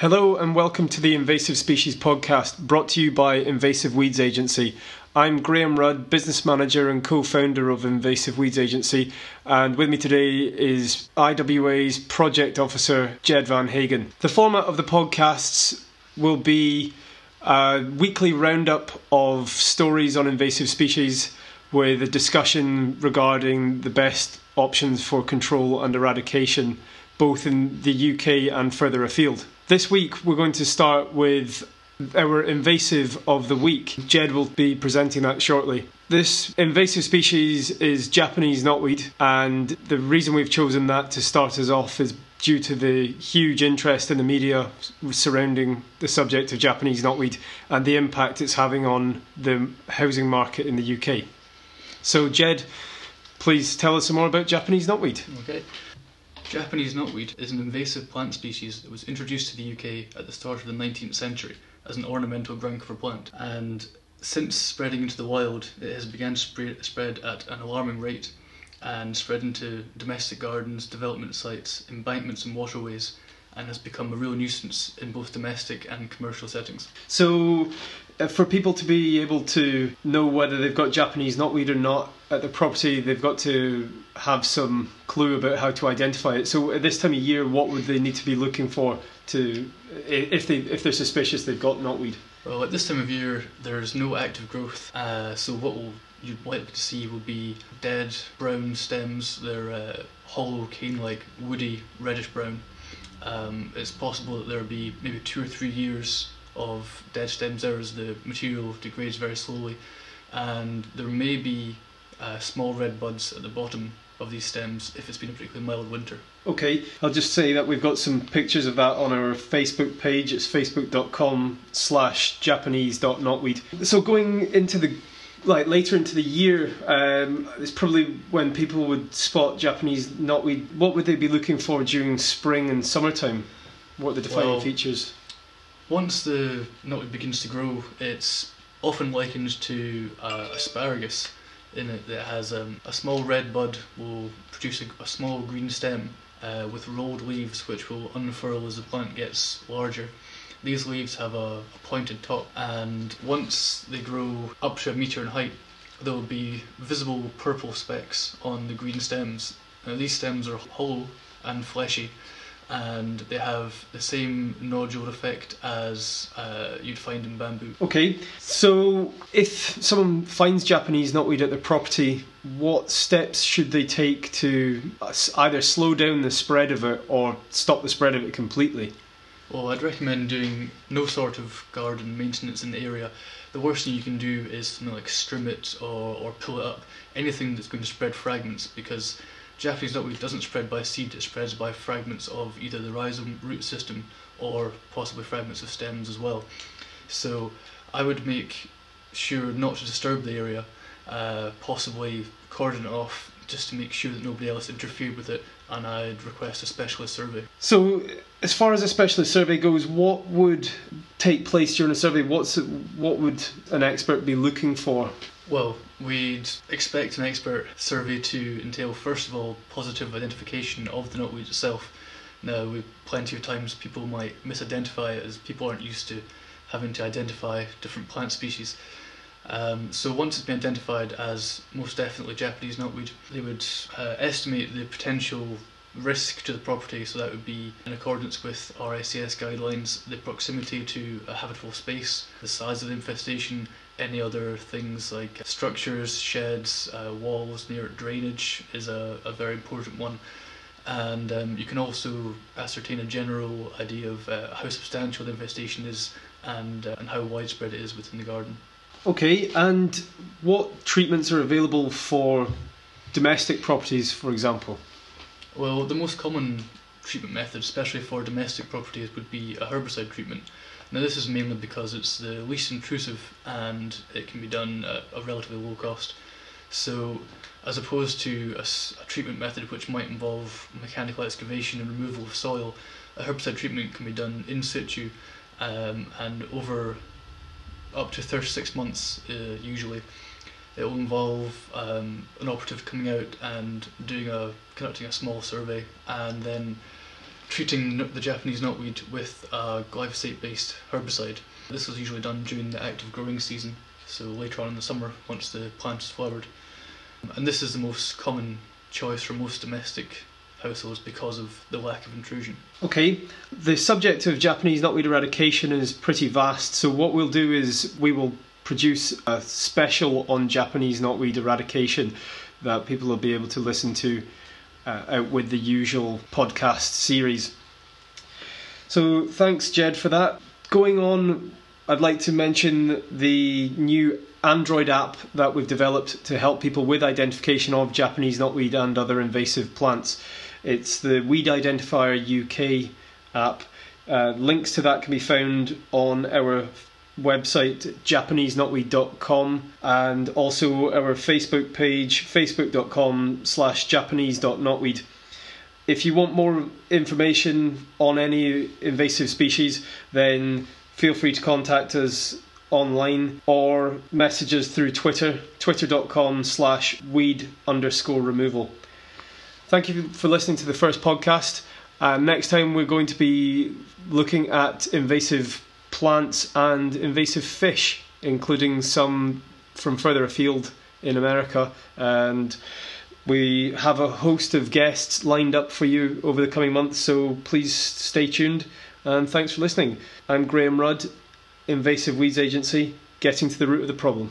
Hello and welcome to the Invasive Species Podcast, brought to you by Invasive Weeds Agency. I'm Graham Rudd, business manager and co founder of Invasive Weeds Agency, and with me today is IWA's project officer, Jed Van Hagen. The format of the podcasts will be a weekly roundup of stories on invasive species with a discussion regarding the best options for control and eradication, both in the UK and further afield. This week, we're going to start with our invasive of the week. Jed will be presenting that shortly. This invasive species is Japanese knotweed, and the reason we've chosen that to start us off is due to the huge interest in the media surrounding the subject of Japanese knotweed and the impact it's having on the housing market in the UK. So, Jed, please tell us some more about Japanese knotweed. Okay. Japanese knotweed is an invasive plant species that was introduced to the UK at the start of the 19th century as an ornamental ground cover plant. And since spreading into the wild, it has begun to spread, spread at an alarming rate and spread into domestic gardens, development sites, embankments, and waterways, and has become a real nuisance in both domestic and commercial settings. So, uh, for people to be able to know whether they've got Japanese knotweed or not at the property, they've got to have some clue about how to identify it. So, at this time of year, what would they need to be looking for to, if they if they're suspicious they've got knotweed? Well, at this time of year, there's no active growth, uh, so what will you'd like to see will be dead brown stems. They're uh, hollow, cane-like, woody, reddish brown. Um, it's possible that there'll be maybe two or three years of dead stems there as the material degrades very slowly, and there may be uh, small red buds at the bottom of these stems if it's been a particularly mild winter. Okay, I'll just say that we've got some pictures of that on our Facebook page. It's facebook.com slash japanese.knotweed. So going into the like later into the year, um, it's probably when people would spot Japanese knotweed. What would they be looking for during spring and summertime? What are the defining Well, features? Once the knotweed begins to grow, it's often likened to uh, asparagus in it that has um, a small red bud will produce a, a small green stem uh, with rolled leaves which will unfurl as the plant gets larger. These leaves have a, pointed top and once they grow up to a metre in height there will be visible purple specks on the green stems. Now these stems are hollow and fleshy and they have the same nodule effect as uh, you'd find in bamboo. Okay, so if someone finds Japanese knotweed at their property, what steps should they take to either slow down the spread of it or stop the spread of it completely? Well, I'd recommend doing no sort of garden maintenance in the area. The worst thing you can do is something like strim it or, or pull it up, anything that's going to spread fragments because Japanese knotweed doesn't spread by seed, it spreads by fragments of either the rhizome root system or possibly fragments of stems as well. So I would make sure not to disturb the area, uh, possibly cordon it off just to make sure that nobody else interfered with it, and I'd request a specialist survey. So, as far as a specialist survey goes, what would take place during a survey? What's what would an expert be looking for? Well, we'd expect an expert survey to entail, first of all, positive identification of the knotweed itself. Now, we plenty of times people might misidentify it as people aren't used to having to identify different plant species. Um, so once it's been identified as most definitely Japanese knotweed, they would uh, estimate the potential risk to the property. So that would be in accordance with RICS guidelines, the proximity to a habitable space, the size of the infestation, any other things like structures, sheds, uh, walls near drainage is a, a very important one. And um, you can also ascertain a general idea of uh, how substantial the infestation is and, uh, and how widespread it is within the garden. Okay, and what treatments are available for domestic properties, for example? Well, the most common treatment method, especially for domestic properties, would be a herbicide treatment. Now, this is mainly because it's the least intrusive and it can be done at a relatively low cost. So, as opposed to a treatment method which might involve mechanical excavation and removal of soil, a herbicide treatment can be done in situ um, and over up to 36 months uh, usually. It will involve um, an operative coming out and doing a conducting a small survey and then treating the Japanese knotweed with a glyphosate-based herbicide. This was usually done during the active growing season, so later on in the summer once the plant is flowered. And this is the most common choice for most domestic households because of the lack of intrusion. Okay, the subject of Japanese knotweed eradication is pretty vast, so what we'll do is we will produce a special on Japanese knotweed eradication that people will be able to listen to uh, out with the usual podcast series. So thanks, Jed, for that. Going on, I'd like to mention the new Android app that we've developed to help people with identification of Japanese knotweed and other invasive plants. It's the Weed Identifier UK app. Uh, links to that can be found on our website japaneseknotweed.com and also our facebook page facebook.com slash japanese.knotweed if you want more information on any invasive species then feel free to contact us online or message us through twitter twitter.com slash weed underscore removal thank you for listening to the first podcast uh, next time we're going to be looking at invasive plants and invasive fish, including some from further afield in America. And we have a host of guests lined up for you over the coming months, so please stay tuned and thanks for listening. I'm Graham Rudd, Invasive Weeds Agency, getting to the root of the problem.